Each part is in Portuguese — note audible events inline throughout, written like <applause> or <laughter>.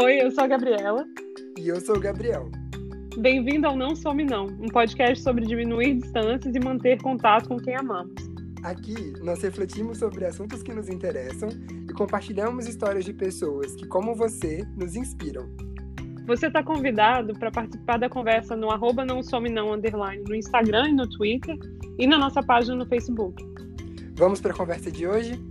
Oi, eu sou a Gabriela. E eu sou o Gabriel. Bem-vindo ao Não Some Não, um podcast sobre diminuir distâncias e manter contato com quem amamos. Aqui, nós refletimos sobre assuntos que nos interessam e compartilhamos histórias de pessoas que, como você, nos inspiram. Você está convidado para participar da conversa no arroba não some não underline no Instagram e no Twitter e na nossa página no Facebook. Vamos para a conversa de hoje?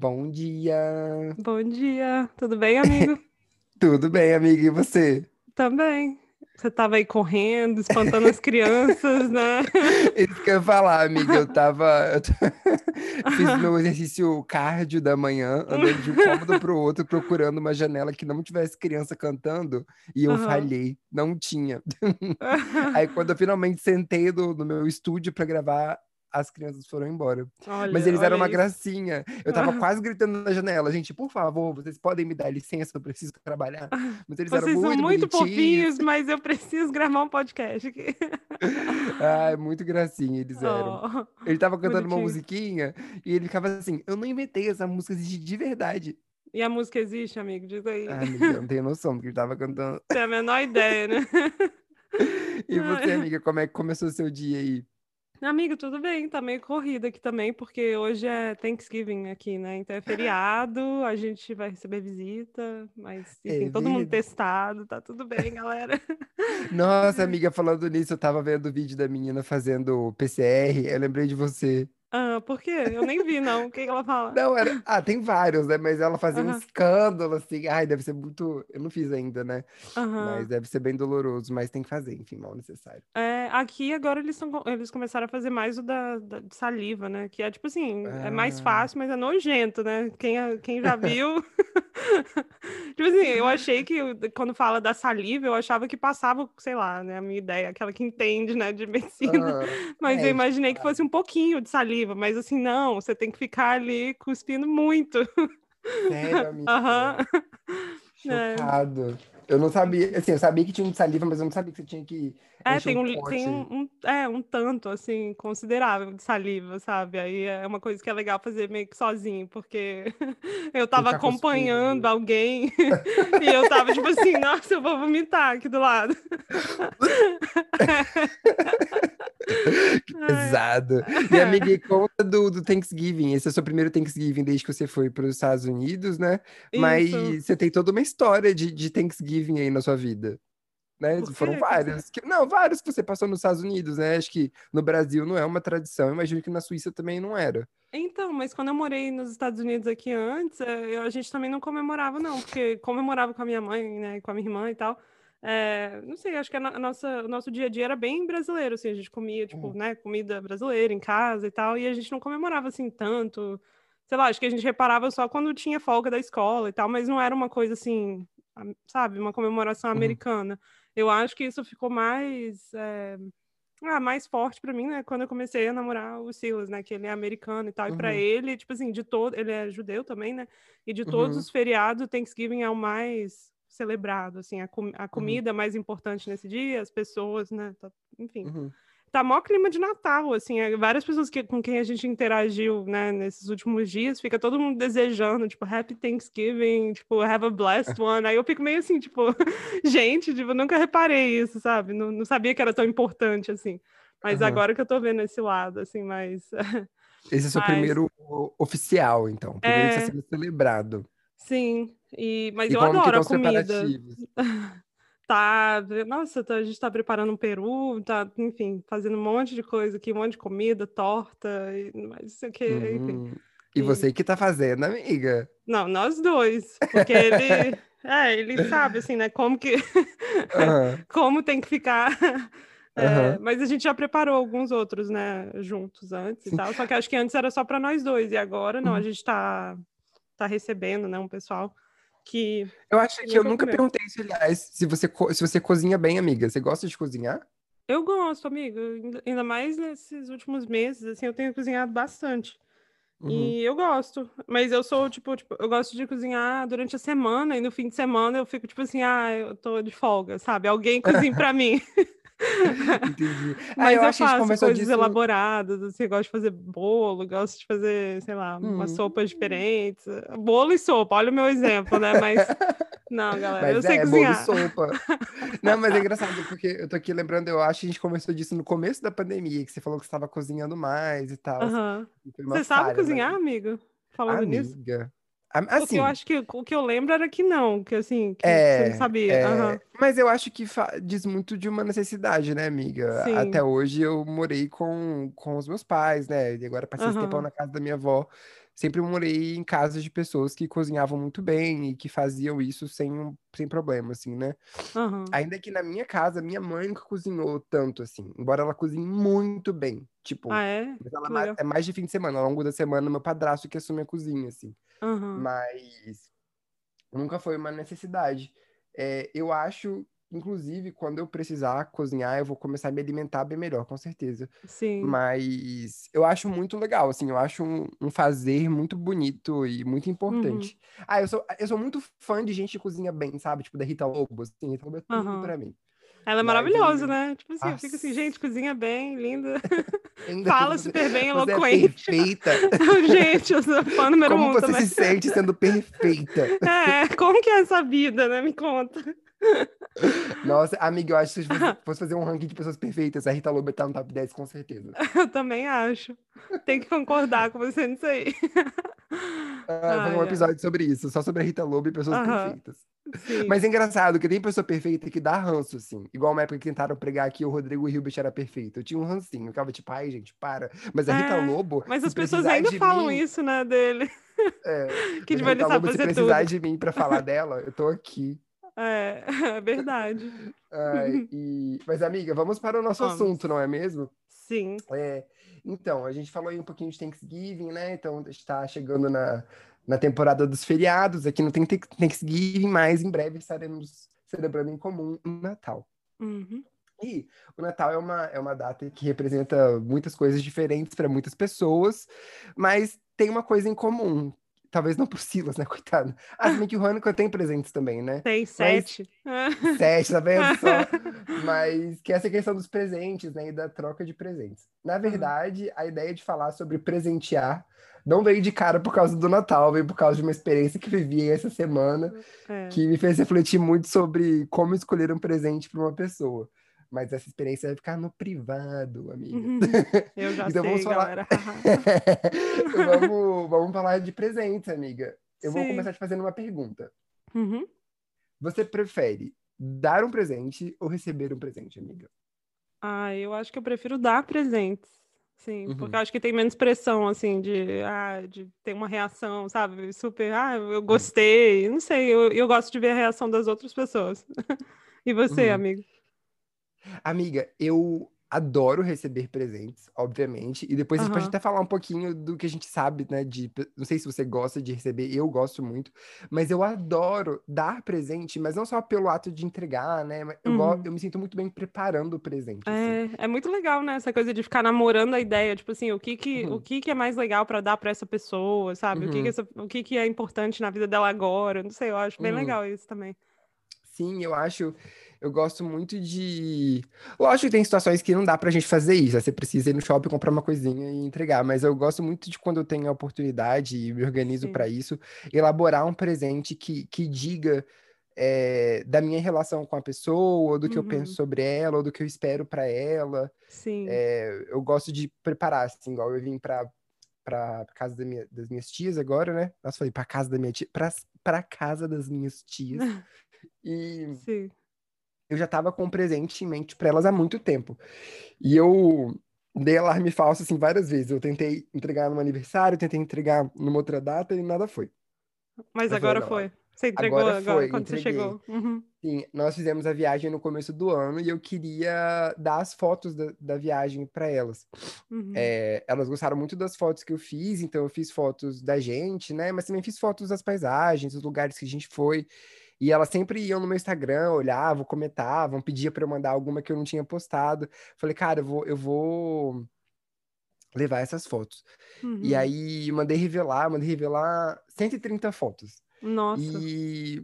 Bom dia! Bom dia! Tudo bem, amigo? <laughs> Tudo bem, amiga, e você? Também. Você estava aí correndo, espantando as crianças, né? <laughs> Isso que eu ia falar, amiga. Eu tava. Eu t... <laughs> Fiz meu exercício cardio da manhã, andando de um cômodo pro outro, procurando uma janela que não tivesse criança cantando, e eu uhum. falhei, não tinha. Aí, quando eu finalmente sentei no, no meu estúdio para gravar, as crianças foram embora. Olha, Mas eles eram uma isso. gracinha. Eu tava <laughs> quase gritando na janela, gente, por favor, vocês podem me dar licença, eu preciso trabalhar. <laughs> Mas eles vocês eram muito são muito fofinhos, mas eu preciso gravar um podcast aqui. <laughs> ah, muito gracinha eles eram. Oh, ele tava cantando bonitinho. uma musiquinha e ele ficava assim, eu não inventei essa música, existe de verdade. E a música existe, amigo? Diz aí. Amiga, eu não tenho noção do que ele tava cantando. Tem a menor ideia, né? e você, amiga, como é que começou o seu dia aí? Amigo, tudo bem, tá meio corrida aqui também, porque hoje é Thanksgiving aqui, né? Então é <laughs> feriado, a gente vai receber visita, mas enfim, é todo mundo testado, tá tudo bem, galera. <laughs> Nossa, amiga, falando nisso, eu tava vendo o vídeo da menina fazendo PCR, eu lembrei de você. Ah, por quê? Eu nem vi, não. O que, que ela fala? Não, era. Ah, tem vários, né? Mas ela fazia um escândalo, assim. Ai, deve ser muito. Eu não fiz ainda, né? Mas deve ser bem doloroso, mas tem que fazer, enfim, mal necessário. É, aqui agora eles, são, eles começaram a fazer mais o da, da saliva, né? Que é tipo assim, é mais ah. fácil, mas é nojento, né? Quem, quem já <laughs> viu. <laughs> tipo assim, eu achei que quando fala da saliva, eu achava que passava, sei lá, né? A minha ideia, aquela que entende, né, de medicina. Ah, Mas é, eu imaginei que fosse um pouquinho de saliva, mas assim, não, você tem que ficar ali cuspindo muito. Sério, <laughs> amiga? Aham. É. Chocado. É. Eu não sabia, assim, eu sabia que tinha um de saliva, mas eu não sabia que você tinha que. É, tem um, um tem um, é, um tanto, assim, considerável de saliva, sabe? Aí é uma coisa que é legal fazer meio que sozinho, porque <laughs> eu tava acompanhando cuspindo. alguém <laughs> e eu tava tipo assim, nossa, eu vou vomitar aqui do lado. <laughs> que pesado. E <laughs> amiga, conta do, do Thanksgiving. Esse é o seu primeiro Thanksgiving desde que você foi para os Estados Unidos, né? Mas você tem toda uma história de, de Thanksgiving Thanksgiving aí na sua vida? Né? Foram vários. Que, não, vários que você passou nos Estados Unidos, né? Acho que no Brasil não é uma tradição, imagino que na Suíça também não era. Então, mas quando eu morei nos Estados Unidos aqui antes, eh, eu, a gente também não comemorava, não, porque comemorava com a minha mãe, né, com a minha irmã e tal. É, não sei, acho que a, nossa, o nosso dia a dia era bem brasileiro, assim, a gente comia, tipo, uhum. né, comida brasileira em casa e tal, e a gente não comemorava, assim, tanto, sei lá, acho que a gente reparava só quando tinha folga da escola e tal, mas não era uma coisa, assim, sabe, uma comemoração uhum. americana. Eu acho que isso ficou mais é, ah, mais forte para mim, né, quando eu comecei a namorar o Silas, né, que ele é americano e tal, uhum. e para ele, tipo assim, de todo, ele é judeu também, né? E de todos uhum. os feriados, Thanksgiving é o mais celebrado, assim, a, com a uhum. comida mais importante nesse dia, as pessoas, né, tá, enfim. Uhum tá maior clima de Natal, assim, é, várias pessoas que, com quem a gente interagiu, né, nesses últimos dias, fica todo mundo desejando, tipo, Happy Thanksgiving, tipo, have a blessed <laughs> one, aí eu fico meio assim, tipo, <laughs> gente, tipo, nunca reparei isso, sabe, não, não sabia que era tão importante, assim, mas uhum. agora que eu tô vendo esse lado, assim, mais... Esse é o seu <laughs> mas... primeiro oficial, então, primeiro é... que está sendo celebrado. Sim, e... mas e eu adoro a comida. <laughs> tá, nossa, tá, a gente tá preparando um peru, tá, enfim, fazendo um monte de coisa aqui, um monte de comida, torta, e, mas isso aqui, uhum. enfim. E você que tá fazendo, amiga? Não, nós dois, porque ele, <laughs> é, ele sabe, assim, né, como que, uhum. <laughs> como tem que ficar... É, uhum. Mas a gente já preparou alguns outros, né, juntos antes Sim. e tal. Só que acho que antes era só para nós dois, e agora não, uhum. a gente tá, tá recebendo, né, um pessoal que. Eu acho que eu nunca comeu. perguntei isso, aliás, se você, se você cozinha bem, amiga. Você gosta de cozinhar? Eu gosto, amiga. Ainda mais nesses últimos meses, assim, eu tenho cozinhado bastante. Uhum. E eu gosto, mas eu sou, tipo, tipo, eu gosto de cozinhar durante a semana, e no fim de semana eu fico, tipo assim, ah, eu tô de folga, sabe? Alguém <laughs> cozinha pra mim. Entendi. Ah, <laughs> Mas eu, eu acho faço coisas disso. elaboradas, assim, eu gosto de fazer bolo, gosto de fazer, sei lá, umas Hum. sopas diferentes. Bolo e sopa, olha o meu exemplo, né? Mas, <laughs> não, galera, eu Mas sei é, bolo cozinhar. e sopa. Não, mas é engraçado, porque eu tô aqui lembrando, eu acho que a gente conversou disso no começo da pandemia, que você falou que você estava cozinhando mais e tal. Uma Você sabe falha, cozinhar, amigo? Falando nisso? Amiga. a- Porque eu Assim, acho que o que eu lembro era que não, que assim, que você não é, sabia. É, mas eu acho que diz muito de uma necessidade, né, amiga? Até Sim. hoje eu morei com, com os meus pais, né? E agora passei esse tempão na casa da minha avó. Sempre morei em casas de pessoas que cozinhavam muito bem e que faziam isso sem, sem problema, assim, né? Aham. Ainda que na minha casa, minha mãe nunca cozinhou tanto assim, embora ela cozinhe muito bem. Tipo, Ah, é? ela é mais de fim de semana, ao longo da semana, meu padrasto que assume a cozinha, assim. Aham. Mas nunca foi uma necessidade. É, eu acho, inclusive, quando eu precisar cozinhar, eu vou começar a me alimentar bem melhor, com certeza. Sim. Mas eu acho muito legal, assim, eu acho um, um fazer muito bonito e muito Uhum. importante. Ah, eu sou, eu sou muito fã de gente que cozinha bem, sabe? Tipo, da Rita Lobo, assim, Rita Lobo é tudo Aham. pra mim. Ela é Mas maravilhosa, aí, né? Tipo assim, eu fico assim, gente, cozinha bem, linda. <laughs> <laughs> Fala super bem, é eloquente. perfeita. <laughs> Gente, eu sou fã número Como um você também. se sente sendo perfeita? É, como que é essa vida, né? Me conta. <laughs> Nossa, amiga, eu acho que se fosse, <laughs> fosse fazer um ranking de pessoas perfeitas, a Rita Lobo tá no top 10, com certeza. Eu também acho. Tem que concordar com você nisso aí. Ah, fazer um Ai, ai. episódio sobre isso, só sobre a Rita Lobo e pessoas Aham, perfeitas. sim. Mas é engraçado que tem pessoa perfeita que dá ranço, assim. Igual uma época que tentaram pregar que o Rodrigo Hilbert era perfeito. Eu tinha um rancinho, eu ficava tipo, ai, gente, para. Mas a Rita É, Lobo, mas as pessoas ainda falam mim, isso, né, dele. é, <laughs> Que mas tipo, a ele Rita sabe Lobo, se fazer precisar tudo. de mim pra falar dela, eu tô aqui. É, <laughs> é verdade. Ai, <laughs> e... Mas, amiga, vamos para o nosso Vamos. assunto, não é mesmo? Sim. É, então, a gente falou aí um pouquinho de Thanksgiving, né? Então, está chegando na, na temporada dos feriados. Aqui não tem Thank- Thanksgiving, mas em breve estaremos celebrando em comum o Natal. Uhum. E o Natal é uma, é uma data que representa muitas coisas diferentes para muitas pessoas, mas tem uma coisa em comum. Talvez não pro Silas, né, <laughs> coitado? Ah, se que o Hanukkah tem presentes também, né? Tem Mas sete. <laughs> Sete, tá vendo só? <laughs> Mas que essa questão dos presentes, né? E da troca de presentes. Na verdade, a ideia de falar sobre presentear não veio de cara por causa do Natal, veio por causa de uma experiência que vivi essa semana, É. que me fez refletir muito sobre como escolher um presente para uma pessoa. Mas essa experiência vai ficar no privado, amiga. Uhum. Eu <laughs> já Então sei, <laughs> vamos falar- vamos, <laughs> vamos falar de presentes, amiga. Eu vou Sim. começar te fazendo uma pergunta. Uhum. Você prefere dar um presente ou receber um presente, amiga? Ah, eu acho que eu prefiro dar presentes. Sim, Uhum. porque eu acho que tem menos pressão, assim, de, ah, de ter uma reação, sabe? Super, ah, eu gostei. Não sei, eu, eu gosto de ver a reação das outras pessoas. E você, Uhum. amigo? Amiga, eu adoro receber presentes, obviamente, e depois a gente pode até falar um pouquinho do que a gente sabe, né, de, não sei se você gosta de receber, eu gosto muito, mas eu adoro dar presente, mas não só pelo ato de entregar, né, eu, Uhum. eu me sinto muito bem preparando o presente, assim. É, é muito legal, né? Essa coisa de ficar namorando a ideia, tipo assim, o que que, Uhum. o que que é mais legal pra dar pra essa pessoa, sabe? O que que, Uhum. essa- o que que é importante na vida dela agora? Não sei, eu acho bem Uhum. legal isso também. Sim, eu acho, eu gosto muito de. Lógico que tem situações que não dá pra gente fazer isso, né? Você precisa ir no shopping comprar uma coisinha e entregar, mas eu gosto muito de quando eu tenho a oportunidade e me organizo pra isso, elaborar um presente que, que diga é, da minha relação com a pessoa, ou do que eu penso Uhum. sobre ela, ou do que eu espero pra ela. Sim. É, eu gosto de preparar, assim, igual eu vim pra, pra casa da minha- das minhas tias agora, né? Nossa, falei pra casa da minha tia, pra, pra casa das minhas tias. <laughs> E Sim. eu já tava com um presente em mente pra elas há muito tempo. E eu dei alarme falso, assim, várias vezes. Eu tentei entregar no aniversário, tentei entregar numa outra data e nada foi. Mas falei, agora foi. Você entregou agora agora, foi, quando você entreguei. chegou. Uhum. Sim, nós fizemos a viagem no começo do ano e eu queria dar as fotos da, da viagem pra elas. Uhum. É, elas gostaram muito das fotos que eu fiz, então eu fiz fotos da gente, né? Mas também fiz fotos das paisagens, dos lugares que a gente foi. E elas sempre iam no meu Instagram, olhavam, comentavam, pediam para eu mandar alguma que eu não tinha postado. Falei, cara, eu vou, eu vou levar essas fotos. Uhum. E aí mandei revelar, mandei revelar 130 fotos. Nossa. E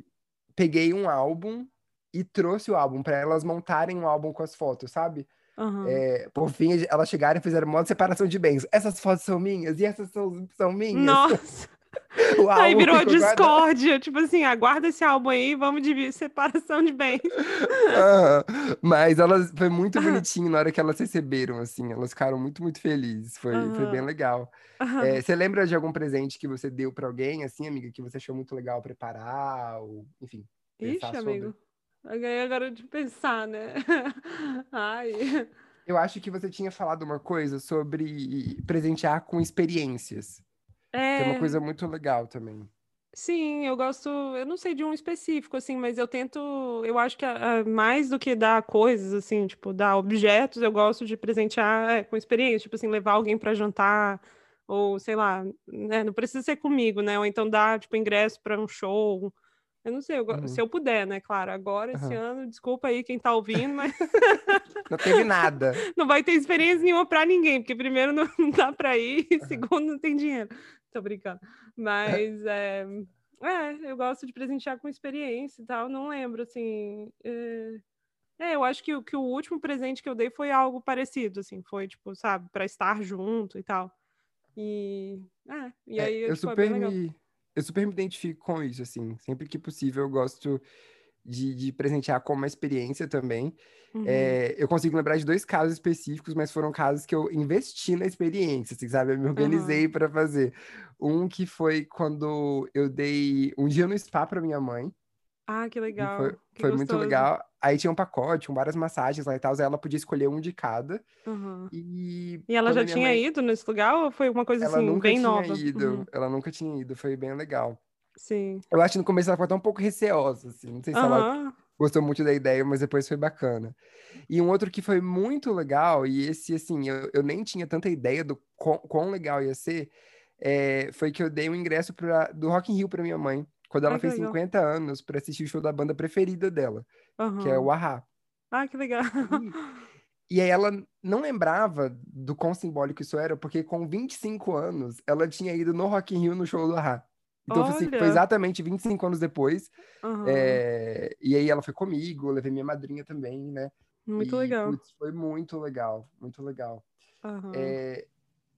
peguei um álbum e trouxe o álbum para elas montarem um álbum com as fotos, sabe? Uhum. É, por fim, elas chegaram e fizeram modo separação de bens. Essas fotos são minhas e essas são, são minhas. Nossa. Aí virou discórdia, tipo assim, aguarda esse álbum aí, vamos dividir separação de bens. Aham. Mas elas foi muito bonitinho na hora que elas receberam, assim. Elas ficaram muito, muito felizes. Foi, foi bem legal. É, você lembra de algum presente que você deu para alguém, assim, amiga, que você achou muito legal preparar, ou, enfim, Ixi, sobre? amigo. Aí Agora de pensar, né? <laughs> Ai. Eu acho que você tinha falado uma coisa sobre presentear com experiências, que é uma É, coisa muito legal também. sim, eu gosto, eu não sei de um específico, assim, mas eu tento, eu acho que a- a- mais do que dar coisas, assim, tipo, dar objetos, eu gosto de presentear é, com experiência, tipo assim, levar alguém para jantar, ou sei lá, né? Não precisa ser comigo, né? Ou então dar, tipo, ingresso para um show. Eu não sei, eu Uhum. se eu puder, né? Claro, agora, esse Aham. ano, desculpa aí quem tá ouvindo, mas <laughs> Não teve nada. <laughs> não vai ter experiência nenhuma para ninguém, porque primeiro não, não dá para ir, e segundo não tem dinheiro. Tô brincando. Mas é, é, eu gosto de presentear com experiência e tal. Não lembro, assim. É, é, eu acho que, o- que o último presente que eu dei foi algo parecido, assim. Foi, tipo, sabe, para estar junto e tal. E, é, e É, aí, eu tipo, é bem super legal. me, eu super me identifico com isso, assim. Sempre que possível, eu gosto de, de presentear com uma experiência também. Uhum. É, eu consigo lembrar de dois casos específicos, mas foram casos que eu investi na experiência, assim, sabe? Eu me organizei para fazer. Um que foi quando eu dei um dia no spa para minha mãe. Ah, que legal. foi, Que foi muito legal. Aí tinha um pacote com várias massagens lá e tal. Ela podia escolher um de cada. Uhum. E E ela já tinha mãe- ido nesse lugar ou foi uma coisa Ela assim, nunca bem tinha nova? ido. Uhum. Ela nunca tinha ido. Foi bem legal. Sim. Eu acho que no começo ela ficou até um pouco receosa, assim. Não sei se ela Aham. gostou muito da ideia, mas depois foi bacana. E um outro que foi muito legal, e esse, assim, eu, eu nem tinha tanta ideia do quão, quão legal ia ser, é, foi que eu dei um ingresso pra, do Rock in Rio pra minha mãe, quando ela que fez legal. 50 anos, pra assistir o show da banda preferida dela, que é o Ahá. Ah, que legal. <laughs> E aí ela não lembrava do quão simbólico isso era, porque com 25 anos, ela tinha ido no Rock in Rio no show do Ahá. Então, foi, assim, foi exatamente 25 anos depois, Aham. é, e aí ela foi comigo, levei minha madrinha também, né? Muito E, legal. putz, foi muito legal, muito legal. Aham. É,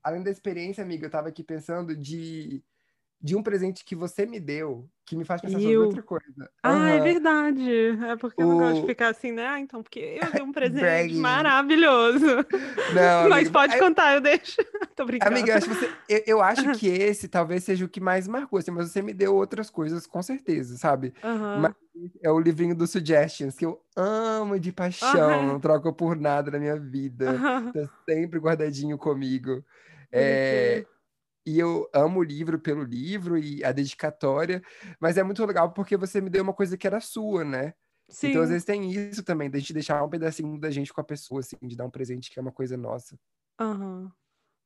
além da experiência, amiga, eu tava aqui pensando de, de um presente que você me deu, que me faz pensar sobre Eu? outra coisa. Ah, é Aham. verdade. É porque eu não gosto de ficar assim, né? Ah, então, porque eu dei um <laughs> presente maravilhoso. <laughs> Não, <laughs> Mas amiga, pode contar, eu deixo. Tô brincando. Amiga, eu acho, que você- eu, eu acho que esse talvez seja o que mais marcou, assim, mas você me deu outras coisas, com certeza, sabe? Aham. Mas é o livrinho dos Suggestions, que eu amo de paixão, Aham. não troco por nada na minha vida. Tá sempre guardadinho comigo. É. E eu amo o livro pelo livro e a dedicatória, mas é muito legal porque você me deu uma coisa que era sua, né? Então, às Sim. vezes tem isso também, da gente deixar um pedacinho da gente com a pessoa, assim, de dar um presente que é uma coisa nossa. Aham.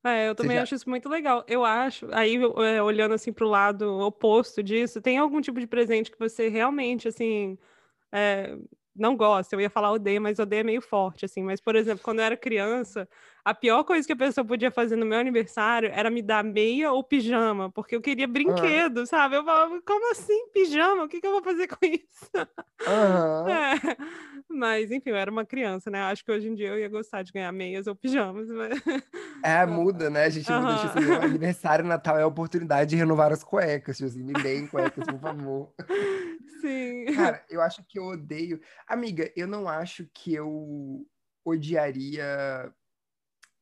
É, eu também já- acho isso muito legal. Eu acho, aí é, olhando assim pro lado oposto disso, tem algum tipo de presente que você realmente, assim, é, não gosta? Eu ia falar odeia, mas odeia é meio forte, assim. Mas, por exemplo, quando eu era criança, a pior coisa que a pessoa podia fazer no meu aniversário era me dar meia ou pijama, porque eu queria brinquedo, sabe? Eu falava, como assim, pijama? O que que eu vou fazer com isso? <laughs> Aham. É, mas enfim, eu era uma criança, né? Acho que hoje em dia eu ia gostar de ganhar meias ou pijamas. Mas... <laughs> É, muda, né? A gente muda, tipo assim, <laughs> aniversário, Natal é a oportunidade de renovar as cuecas, tipo assim, me deem cuecas, por favor. Sim. Cara, <laughs> eu acho que eu odeio. Amiga, eu não acho que eu odiaria.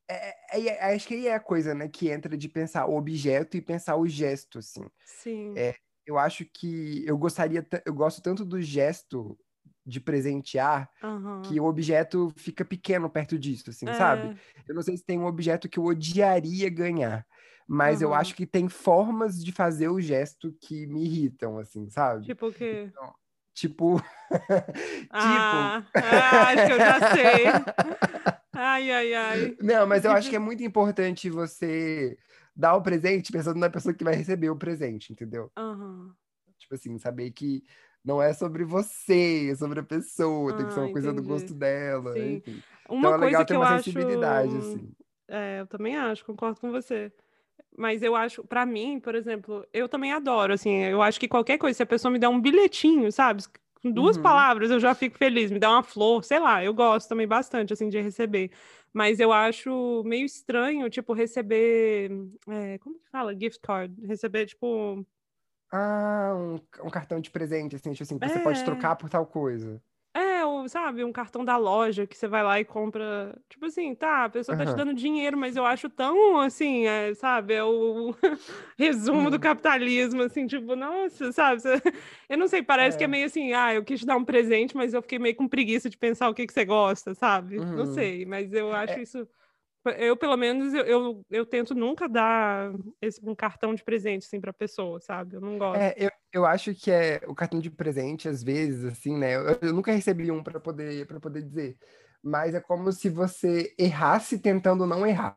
É, é- é- acho que aí é a coisa, né, que entra de pensar o objeto e pensar o gesto, assim. Sim. É, eu acho que eu gostaria, ta- eu gosto tanto do gesto de presentear Aham. que o objeto fica pequeno perto disso, assim, sabe? É, Eu não sei se tem um objeto que eu odiaria ganhar, mas eu Aham. acho que tem formas de fazer o gesto que me irritam, assim, sabe? tipo o quê? <laughs> Tipo, Ah, ah, acho que eu já sei. <laughs> Ai, ai, ai. Não, mas eu acho que é muito importante você dar o presente pensando na pessoa que vai receber o presente, entendeu? Aham. Tipo assim, saber que não é sobre você, é sobre a pessoa, tem que ser Ah, uma coisa do entendi. gosto dela, Sim. enfim. Uma Então é coisa legal que ter eu uma acho. sensibilidade, assim. É, eu também acho, concordo com você. Mas eu acho, para mim, por exemplo, eu também adoro, assim, eu acho que qualquer coisa, se a pessoa me der um bilhetinho, sabe? Com duas uhum. palavras eu já fico feliz, me dá uma flor, sei lá, eu gosto também bastante, assim, de receber. Mas eu acho meio estranho, tipo, receber, é, como que fala? Gift card, receber, tipo... Ah, um, um cartão de presente, assim, tipo assim, que é... você pode é. trocar por tal coisa sabe, um cartão da loja que você vai lá e compra. Tipo assim, tá, a pessoa tá te dando dinheiro, mas eu acho tão assim, é, sabe, é o <laughs> resumo do uhum. capitalismo, assim, tipo, nossa, sabe? <laughs> Eu não sei, parece é. que é meio assim, ah, eu quis te dar um presente, mas eu fiquei meio com preguiça de pensar o que, que você gosta, sabe? Uhum. Não sei, mas eu acho é. isso. Eu, pelo menos, eu, eu, eu, tento nunca dar esse, um cartão de presente, assim, pra pessoa, sabe? Eu não gosto. É, eu, eu acho que é o cartão de presente, às vezes, assim, né? Eu, eu nunca recebi um para poder, pra poder dizer. Mas é como se você errasse tentando não errar.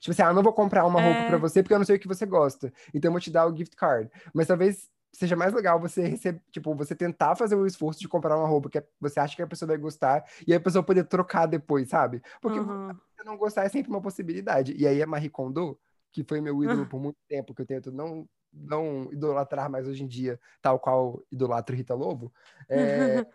Tipo assim, ah, não vou comprar uma roupa é... para você porque eu não sei o que você gosta. Então eu vou te dar o gift card. Mas talvez seja mais legal você receber, tipo, você tentar fazer o esforço de comprar uma roupa que você acha que a pessoa vai gostar e a pessoa poder trocar depois, sabe? Porque uhum. Você não gostar é sempre uma possibilidade. E aí a Marie Kondo, que foi meu ídolo por muito tempo, que eu tento não não idolatrar mais hoje em dia, tal qual idolatro Rita Lobo, é,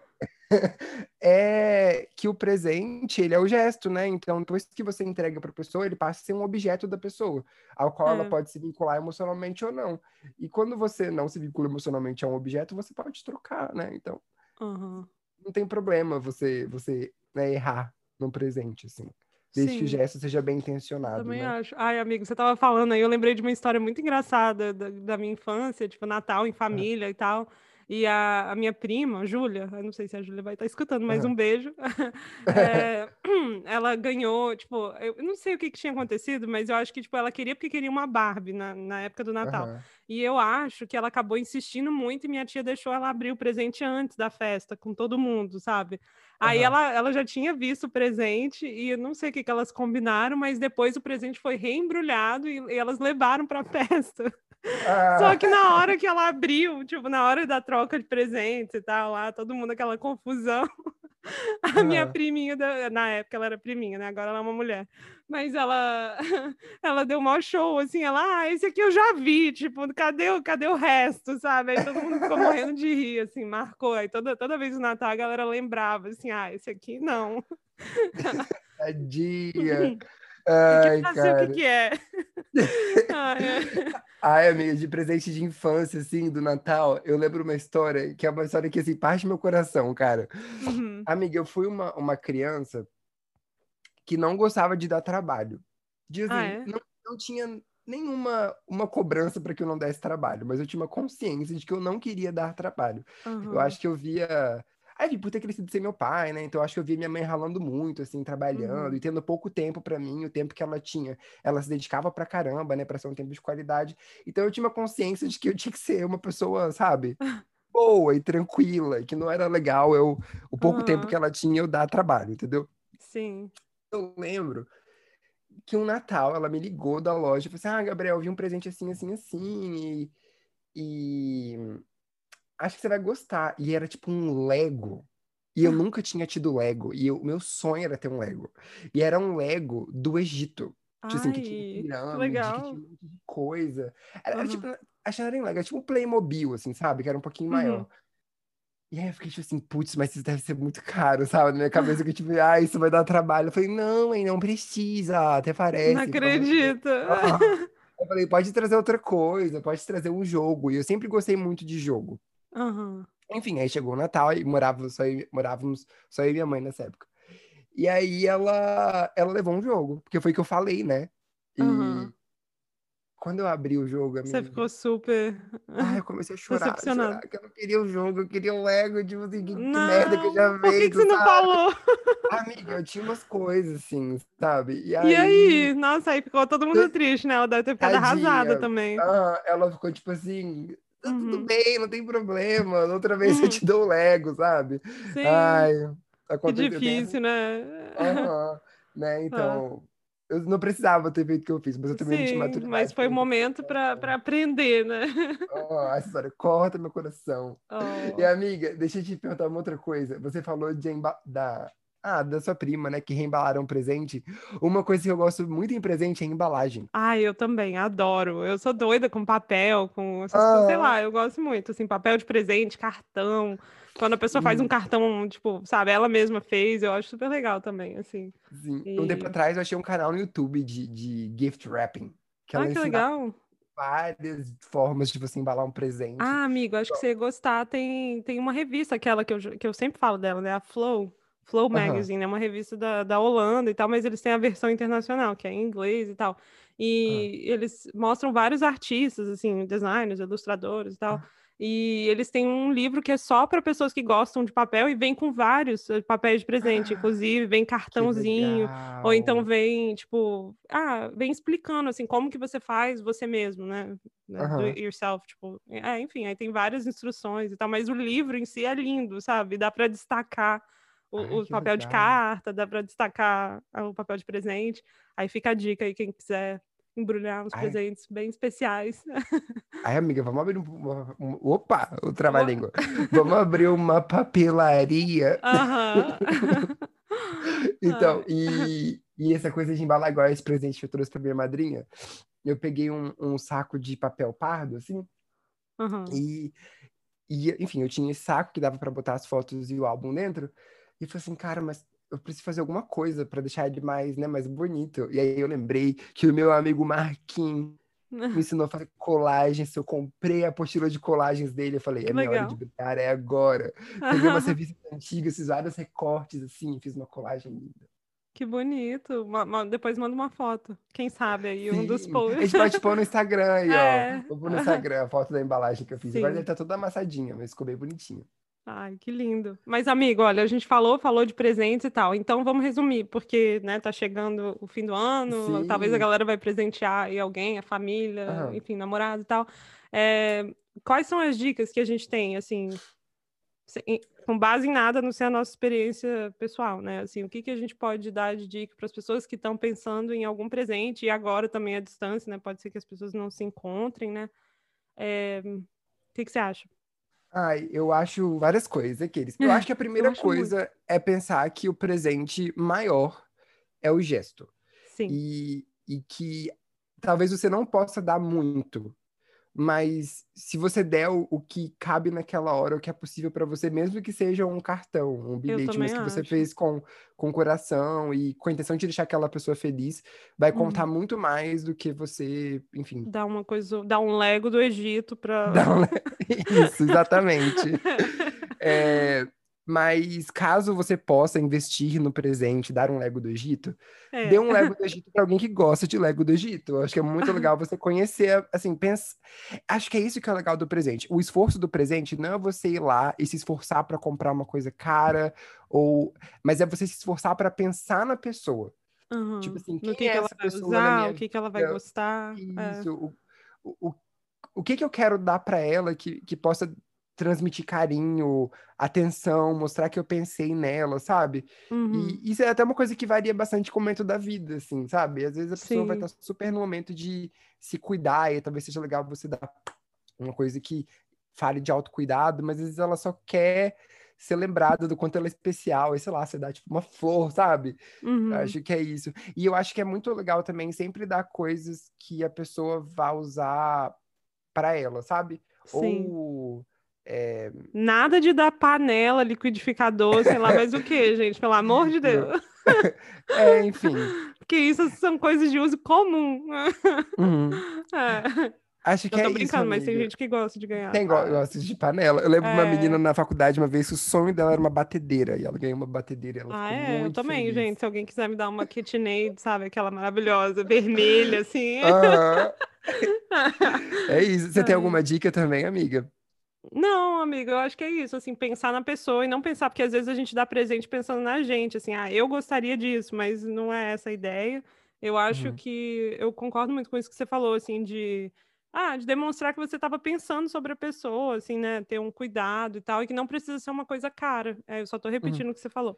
<laughs> é que o presente, ele é o gesto, né? Então, depois que você entrega para a pessoa, ele passa a ser um objeto da pessoa, ao qual é. ela pode se vincular emocionalmente ou não. E quando você não se vincula emocionalmente a um objeto, você pode trocar, né? Então, uhum. não tem problema você, você né, errar no presente, assim. Desde Sim. que o gesto seja bem intencionado. Também né? acho. Ai, amigo, você tava falando aí, eu lembrei de uma história muito engraçada da, da minha infância, tipo, Natal em família e tal. E a, a minha prima, Júlia, eu não sei se a Júlia vai estar escutando, mas um beijo. é, <laughs> <clears throat> ela ganhou, tipo, eu não sei o que, que, tinha acontecido, mas eu acho que, tipo, ela queria porque queria uma Barbie na, na época do Natal. E eu acho que ela acabou insistindo muito e minha tia deixou ela abrir o presente antes da festa, com todo mundo, sabe? Aí uhum. ela, ela já tinha visto o presente e eu não sei o que, que elas combinaram, mas depois o presente foi reembrulhado e, e elas levaram para a <laughs> festa. Ah. Só que na hora que ela abriu, tipo, na hora da troca de presentes e tal, lá, todo mundo aquela confusão. <laughs> A minha priminha, da... na época ela era priminha, né? Agora ela é uma mulher. Mas ela <laughs> ela deu um maior show, assim, ela, ah, esse aqui eu já vi, tipo, cadê, o, cadê o resto, sabe? Aí todo mundo ficou morrendo de rir, assim, marcou. Aí toda, toda vez no Natal a galera lembrava, assim, ah, esse aqui não. <laughs> Tadinha. Ai, cara. o que, que é. Ai, é. Ai, amiga, de presente de infância, assim, do Natal, eu lembro uma história, que é uma história que, assim, parte meu coração, cara. Uhum. Amiga, eu fui uma, uma criança que não gostava de dar trabalho. De, assim, ah, é? não, não tinha nenhuma uma cobrança para que eu não desse trabalho, mas eu tinha uma consciência de que eu não queria dar trabalho. Uhum. Eu acho que eu via Aí, por ter crescido sem meu pai, né? Então, acho que eu via minha mãe ralando muito, assim, trabalhando uhum. e tendo pouco tempo para mim, o tempo que ela tinha. Ela se dedicava pra caramba, né? Pra ser um tempo de qualidade. Então, eu tinha uma consciência de que eu tinha que ser uma pessoa, sabe? <laughs> Boa e tranquila, e que não era legal eu, o pouco uhum. tempo que ela tinha, eu dar trabalho, entendeu? Sim. Eu lembro que um Natal ela me ligou da loja e falou assim: Ah, Gabriel, eu vi um presente assim, assim, assim. E, e acho que você vai gostar. E era tipo um Lego. E eu nunca tinha tido Lego. E o meu sonho era ter um Lego. E era um Lego do Egito. Tipo assim, que tinha pirâmide, legal. que tinha um monte de coisa. Era, uhum. era tipo, achando era legal, era tipo um Playmobil, assim, sabe? Que era um pouquinho maior. Uhum. E aí eu fiquei tipo assim, putz, mas isso deve ser muito caro, sabe? Na minha cabeça que tipo, ah, isso vai dar trabalho. Eu falei, não, hein, não precisa, até parece. Não acredito. <laughs> Ah. Eu falei, pode trazer outra coisa, pode trazer um jogo. E eu sempre gostei muito de jogo. Uhum. Enfim, aí chegou o Natal e morávamos só, eu, morávamos só eu e minha mãe nessa época. E aí ela, ela levou um jogo, porque foi que eu falei, né? E uhum. quando eu abri o jogo, Você ficou super. Ai, eu comecei a chorar, chorar, que eu não queria o jogo, eu queria o Lego, tipo assim, que, não, que merda que eu já vi. Por que, que você não falou? <laughs> Amiga, eu tinha umas coisas, assim, sabe? E aí, e aí? Nossa, aí ficou todo mundo triste, né? Ela deve ter ficado Tadinha. arrasada também. Ah, ela ficou tipo assim, tá uhum. tudo bem, não tem problema. Outra vez uhum. eu te dou o Lego, sabe? Sim. Ai, que difícil, né? Uhum, né? <laughs> Então, eu não precisava ter feito o que eu fiz, mas eu também Sim, não tinha maturidade. Mas foi o momento para aprender, né? Oh, essa história corta meu coração. <laughs> Oh. E amiga, deixa eu te perguntar uma outra coisa. Você falou de da Ah, da sua prima, né? Que reembalaram um presente. Uma coisa que eu gosto muito em presente é embalagem. Ah, eu também, adoro. Eu sou doida com papel, com essas ah. coisas, sei lá, eu gosto muito. Assim, papel de presente, cartão. Quando a pessoa faz um cartão, tipo, sabe, ela mesma fez, eu acho super legal também, assim. Sim. E... Um tempo atrás eu achei um canal no YouTube de, de gift wrapping. Que ah, que legal várias formas de você embalar um presente. Ah, amigo, acho que você ia gostar. Tem, tem uma revista, aquela que eu, que eu sempre falo dela, né? A Flow. Flow Magazine, é uhum. uma revista da, da Holanda e tal, mas eles têm a versão internacional, que é em inglês e tal. E uhum. eles mostram vários artistas, assim, designers, ilustradores e tal. Uhum. E eles têm um livro que é só para pessoas que gostam de papel e vem com vários eh, papéis de presente, ah, inclusive vem cartãozinho, ou então vem, tipo, ah, vem explicando assim como que você faz você mesmo, né? Uhum. Do it yourself, tipo, é, enfim, aí tem várias instruções e tal, mas o livro em si é lindo, sabe? Dá para destacar o, Ai, o papel legal. de carta, dá para destacar o papel de presente. Aí fica a dica aí, quem quiser embrulhar uns Ai. presentes bem especiais. <laughs> Ai, amiga, vamos abrir uma. um opa, o trabalho Vamos abrir uma papelaria. <laughs> então, e, e essa coisa de embalar igual esse presente que eu trouxe pra minha madrinha, eu peguei um, um saco de papel pardo, assim, uhum. e, e, enfim, eu tinha esse saco que dava para botar as fotos e o álbum dentro, e eu falei assim, cara, mas eu preciso fazer alguma coisa para deixar ele mais, né, mais bonito. E aí eu lembrei que o meu amigo Marquinhos <laughs> me ensinou a fazer colagens. Eu comprei a apostila de colagens dele. Eu falei, é minha hora de brincar, é agora. Peguei uma <laughs> revistas antigas, fiz vários recortes assim, fiz uma colagem linda. Que bonito. Depois manda uma foto. Quem sabe aí, Sim. um dos posts. A gente pode pôr no Instagram aí, <laughs> é. ó. Vou pôr no Instagram a foto da embalagem que eu fiz. Sim. Agora ele tá toda amassadinha, mas ficou bem bonitinho. Ai, que lindo. Mas, amigo, olha, a gente falou, falou de presentes e tal. Então, vamos resumir, porque, né, tá chegando o fim do ano, Sim. talvez a galera vai presentear aí alguém, a família, uhum. enfim, namorado e tal. É, quais são as dicas que a gente tem, assim, com base em nada, não ser a nossa experiência pessoal, né? Assim, o que, que a gente pode dar de dica para as pessoas que estão pensando em algum presente e agora também à distância, né? Pode ser que as pessoas não se encontrem, né? É, o que, que você acha? Ai, eu acho várias coisas, aqueles. Eu acho que a primeira coisa muito. é pensar que o presente maior é o gesto. Sim. E, e que talvez você não possa dar muito, mas se você der o, o, que cabe naquela hora, o que é possível para você, mesmo que seja um cartão, um bilhete, mas que acho. você fez com, com coração e com a intenção de deixar aquela pessoa feliz, vai uhum. contar muito mais do que você, enfim. Dá uma coisa, dá um Lego do Egito para. Um le... <laughs> Isso, exatamente. <laughs> é, mas caso você possa investir no presente, dar um Lego do Egito, é. dê um Lego do <laughs> Egito para alguém que gosta de Lego do Egito. Eu acho que é muito legal <laughs> você conhecer, assim, pensa. Acho que é isso que é legal do presente. O esforço do presente não é você ir lá e se esforçar para comprar uma coisa cara, ou, mas é você se esforçar para pensar na pessoa. Uhum. Tipo assim, no que, é que ela vai usar, o que, que ela vai gostar. É. Isso. É. O, o, o, o que, que eu quero dar para ela que, que possa transmitir carinho, atenção, mostrar que eu pensei nela, sabe? Uhum. E isso é até uma coisa que varia bastante com o momento da vida, assim, sabe? Às vezes a pessoa Sim. vai estar super no momento de se cuidar e talvez seja legal você dar uma coisa que fale de autocuidado, mas às vezes ela só quer ser lembrada do quanto ela é especial, e sei lá, você dá tipo uma flor, sabe? Uhum. acho que é isso. E eu acho que é muito legal também sempre dar coisas que a pessoa vá usar para ela, sabe? Sim. Ou é... Nada de dar panela, liquidificador, sei lá mais o que, <laughs> gente, pelo amor de Deus. é, enfim. Porque isso são coisas de uso comum. Uhum. É. Acho que eu tô é brincando, isso, mas tem gente que gosta de ganhar. Tem go gosta de panela. Eu lembro é... uma menina na faculdade uma vez que o sonho dela era uma batedeira. E ela ganhou uma batedeira. Ela ah, é? eu também, feliz. gente. Se alguém quiser me dar uma KitchenAid, sabe? Aquela maravilhosa, vermelha, assim. <laughs> É isso. Você tem alguma dica também, amiga? Não, amiga, eu acho que é isso, assim, pensar na pessoa e não pensar, porque às vezes a gente dá presente pensando na gente, assim, ah, eu gostaria disso, mas não é essa a ideia. Eu acho uhum. que eu concordo muito com isso que você falou, assim, de ah, de demonstrar que você estava pensando sobre a pessoa, assim, né, ter um cuidado e tal, e que não precisa ser uma coisa cara. É, eu só estou repetindo uhum. o que você falou.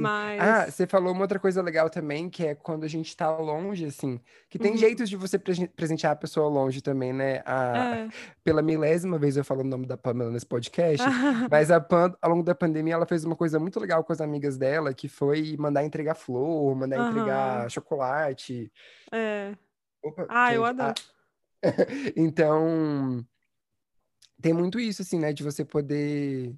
Mas... Ah, você falou uma outra coisa legal também, que é quando a gente tá longe, assim, que tem Uhum. jeitos de você presen- presentear a pessoa longe também, né? A- É. Pela milésima vez eu falo o nome da Pamela nesse podcast, mas a Pam, ao longo da pandemia, ela fez uma coisa muito legal com as amigas dela, que foi mandar entregar flor, mandar Aham. entregar chocolate. É. Opa, Ah, eu gente, adoro. <laughs> Então, tem muito isso, assim, né? De você poder.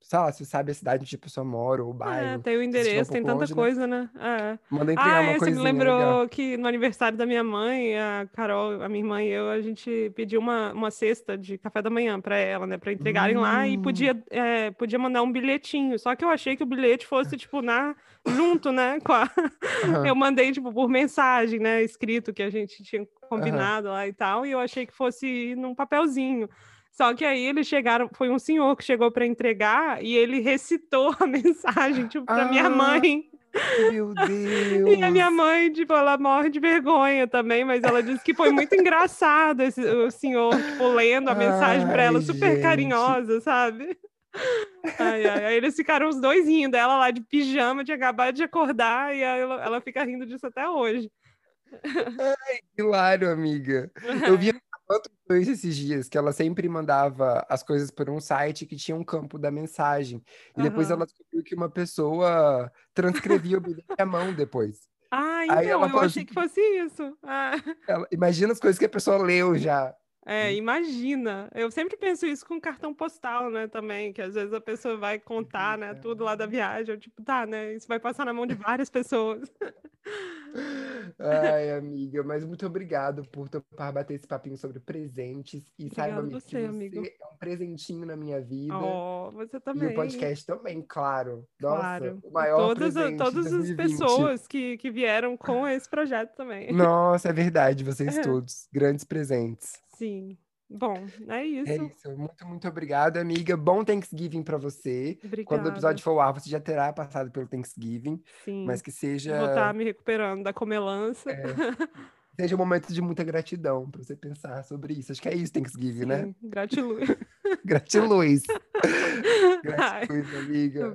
Sei lá, você sabe a cidade onde a pessoa mora, ou o É, bairro. tem o estiver um endereço, tem tanta longe, né? coisa, né? É. Manda entregar Ah, uma é, você me lembrou legal. que no aniversário da minha mãe, a Carol, a minha irmã e eu, a gente pediu uma, uma cesta de café da manhã para ela, né? Para entregarem lá e Hum. podia, é, podia mandar um bilhetinho. Só que eu achei que o bilhete fosse, <laughs> tipo, na, junto, né? Com a... <laughs> Aham. Eu mandei, tipo, por mensagem, né? Escrito que a gente tinha combinado lá e tal. E eu achei que fosse num papelzinho. Só que aí eles chegaram, foi um senhor que chegou para entregar e ele recitou a <laughs> mensagem, tipo, para minha Ah, mãe. Meu <laughs> E a minha Deus! mãe, tipo, ela morre de vergonha também, mas ela disse que foi muito engraçado esse, o senhor, tipo, lendo a mensagem para ela, Ai, super gente. carinhosa, sabe? Ai, ai, aí eles ficaram os dois rindo, ela lá de pijama, tinha acabado de acordar, e ela, ela fica rindo disso até hoje. Hilário, amiga. Eu vi <laughs> isso esses dias, que ela sempre mandava as coisas por um site que tinha um campo da mensagem. E depois Aham. ela descobriu que uma pessoa transcrevia o bilhete à mão depois. Ah, Aí então, ela eu achei assim, que fosse isso. Ah, ela- imagina as coisas que a pessoa leu já. É, imagina. Eu sempre penso isso com cartão postal, né, também, que às vezes a pessoa vai contar, né, tudo lá da viagem, eu tipo, tá, né, isso vai passar na mão de várias pessoas. Ai, <laughs> amiga, mas muito obrigado por topar bater esse papinho sobre presentes. E saiba, amiga, que você, amigo. você é um presentinho na minha vida. Oh, você E o também. podcast também, claro. Nossa, Claro. o maior Todas, presente todas as 2020. pessoas que, que vieram com esse projeto também. Nossa, é verdade, vocês <laughs> todos. Grandes presentes. Sim. Bom, é isso. É isso. Muito, muito obrigado, amiga. Bom Thanksgiving pra você. Quando o Obrigada. episódio for ao ar, você já terá passado pelo Thanksgiving, Sim. mas que seja, Vou estar me recuperando da comelança. é, seja um momento de muita gratidão pra você pensar sobre isso. Acho que é isso, Thanksgiving, né? Sim, gratiluz. <laughs> Gratiluz. <laughs> Ai, Gratiluz, amiga.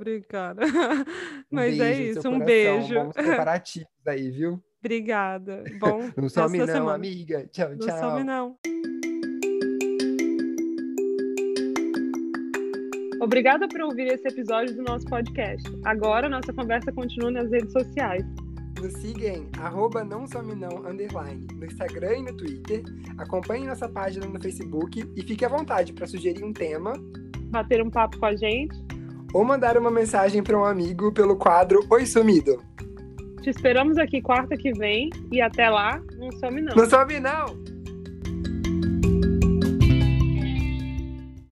Um Mas é beijo seu isso, um coração. beijo. Bons <laughs> preparativos aí, viu? Obrigada. Bom, <laughs> Não some não, semana. amiga. Tchau, Não tchau. some não. Obrigada por ouvir esse episódio do nosso podcast. Agora nossa conversa continua nas redes sociais. Nos siga em arroba não some não, underline, no Instagram e no Twitter. Acompanhe nossa página no Facebook e fique à vontade para sugerir um tema Bater um papo com a gente. ou mandar uma mensagem para um amigo pelo quadro Oi Sumido. Te esperamos aqui quarta que vem e até lá, não some não. Não some não!